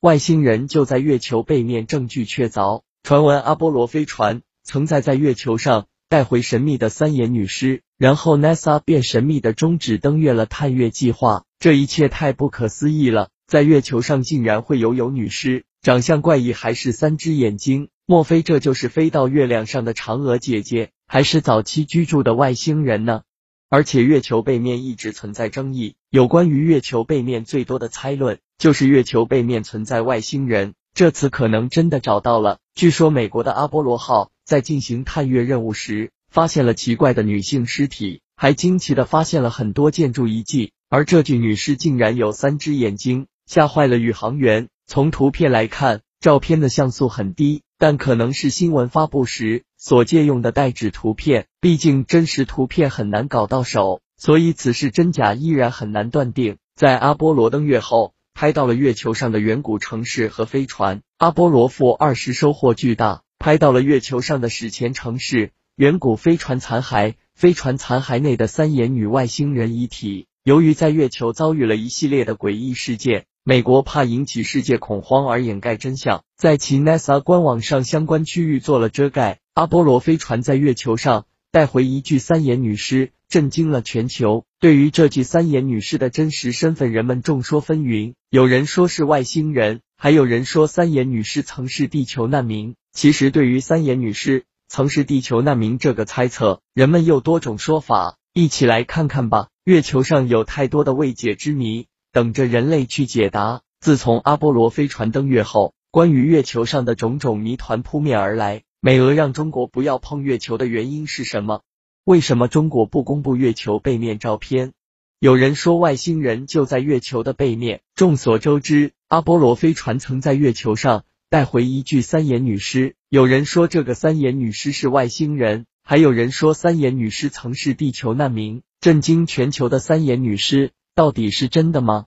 外星人就在月球背面，证据确凿。传闻阿波罗飞船曾在在月球上带回神秘的三眼女尸，然后 NASA 便神秘的终止登月了探月计划。这一切太不可思议了，在月球上竟然会有有女尸，长相怪异，还是三只眼睛？莫非这就是飞到月亮上的嫦娥姐姐，还是早期居住的外星人呢？而且月球背面一直存在争议，有关于月球背面最多的猜论就是月球背面存在外星人。这次可能真的找到了。据说美国的阿波罗号在进行探月任务时，发现了奇怪的女性尸体，还惊奇的发现了很多建筑遗迹，而这具女尸竟然有三只眼睛，吓坏了宇航员。从图片来看，照片的像素很低。但可能是新闻发布时所借用的代指图片，毕竟真实图片很难搞到手，所以此事真假依然很难断定。在阿波罗登月后，拍到了月球上的远古城市和飞船。阿波罗负二十收获巨大，拍到了月球上的史前城市、远古飞船残骸、飞船残骸内的三眼女外星人遗体。由于在月球遭遇了一系列的诡异事件。美国怕引起世界恐慌而掩盖真相，在其 NASA 官网上相关区域做了遮盖。阿波罗飞船在月球上带回一具三眼女尸，震惊了全球。对于这具三眼女尸的真实身份，人们众说纷纭。有人说是外星人，还有人说三眼女尸曾是地球难民。其实，对于三眼女尸曾是地球难民这个猜测，人们有多种说法。一起来看看吧。月球上有太多的未解之谜。等着人类去解答。自从阿波罗飞船登月后，关于月球上的种种谜团扑面而来。美俄让中国不要碰月球的原因是什么？为什么中国不公布月球背面照片？有人说外星人就在月球的背面。众所周知，阿波罗飞船曾在月球上带回一具三眼女尸。有人说这个三眼女尸是外星人，还有人说三眼女尸曾是地球难民。震惊全球的三眼女尸。到底是真的吗？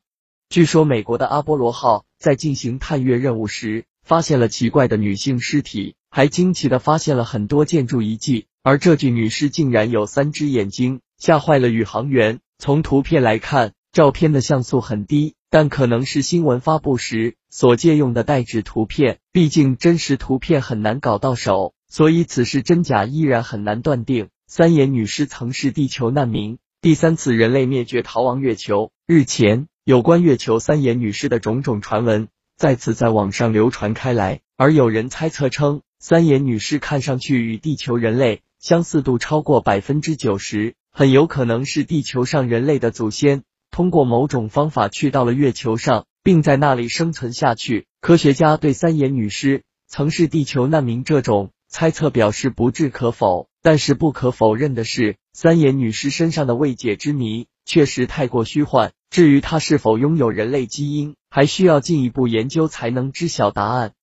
据说美国的阿波罗号在进行探月任务时，发现了奇怪的女性尸体，还惊奇的发现了很多建筑遗迹，而这具女尸竟然有三只眼睛，吓坏了宇航员。从图片来看，照片的像素很低，但可能是新闻发布时所借用的代指图片，毕竟真实图片很难搞到手，所以此事真假依然很难断定。三眼女尸曾是地球难民。第三次人类灭绝逃亡月球。日前，有关月球三眼女尸的种种传闻再次在网上流传开来，而有人猜测称，三眼女尸看上去与地球人类相似度超过百分之九十，很有可能是地球上人类的祖先通过某种方法去到了月球上，并在那里生存下去。科学家对三眼女尸曾是地球难民这种猜测表示不置可否。但是不可否认的是，三眼女尸身上的未解之谜确实太过虚幻。至于她是否拥有人类基因，还需要进一步研究才能知晓答案。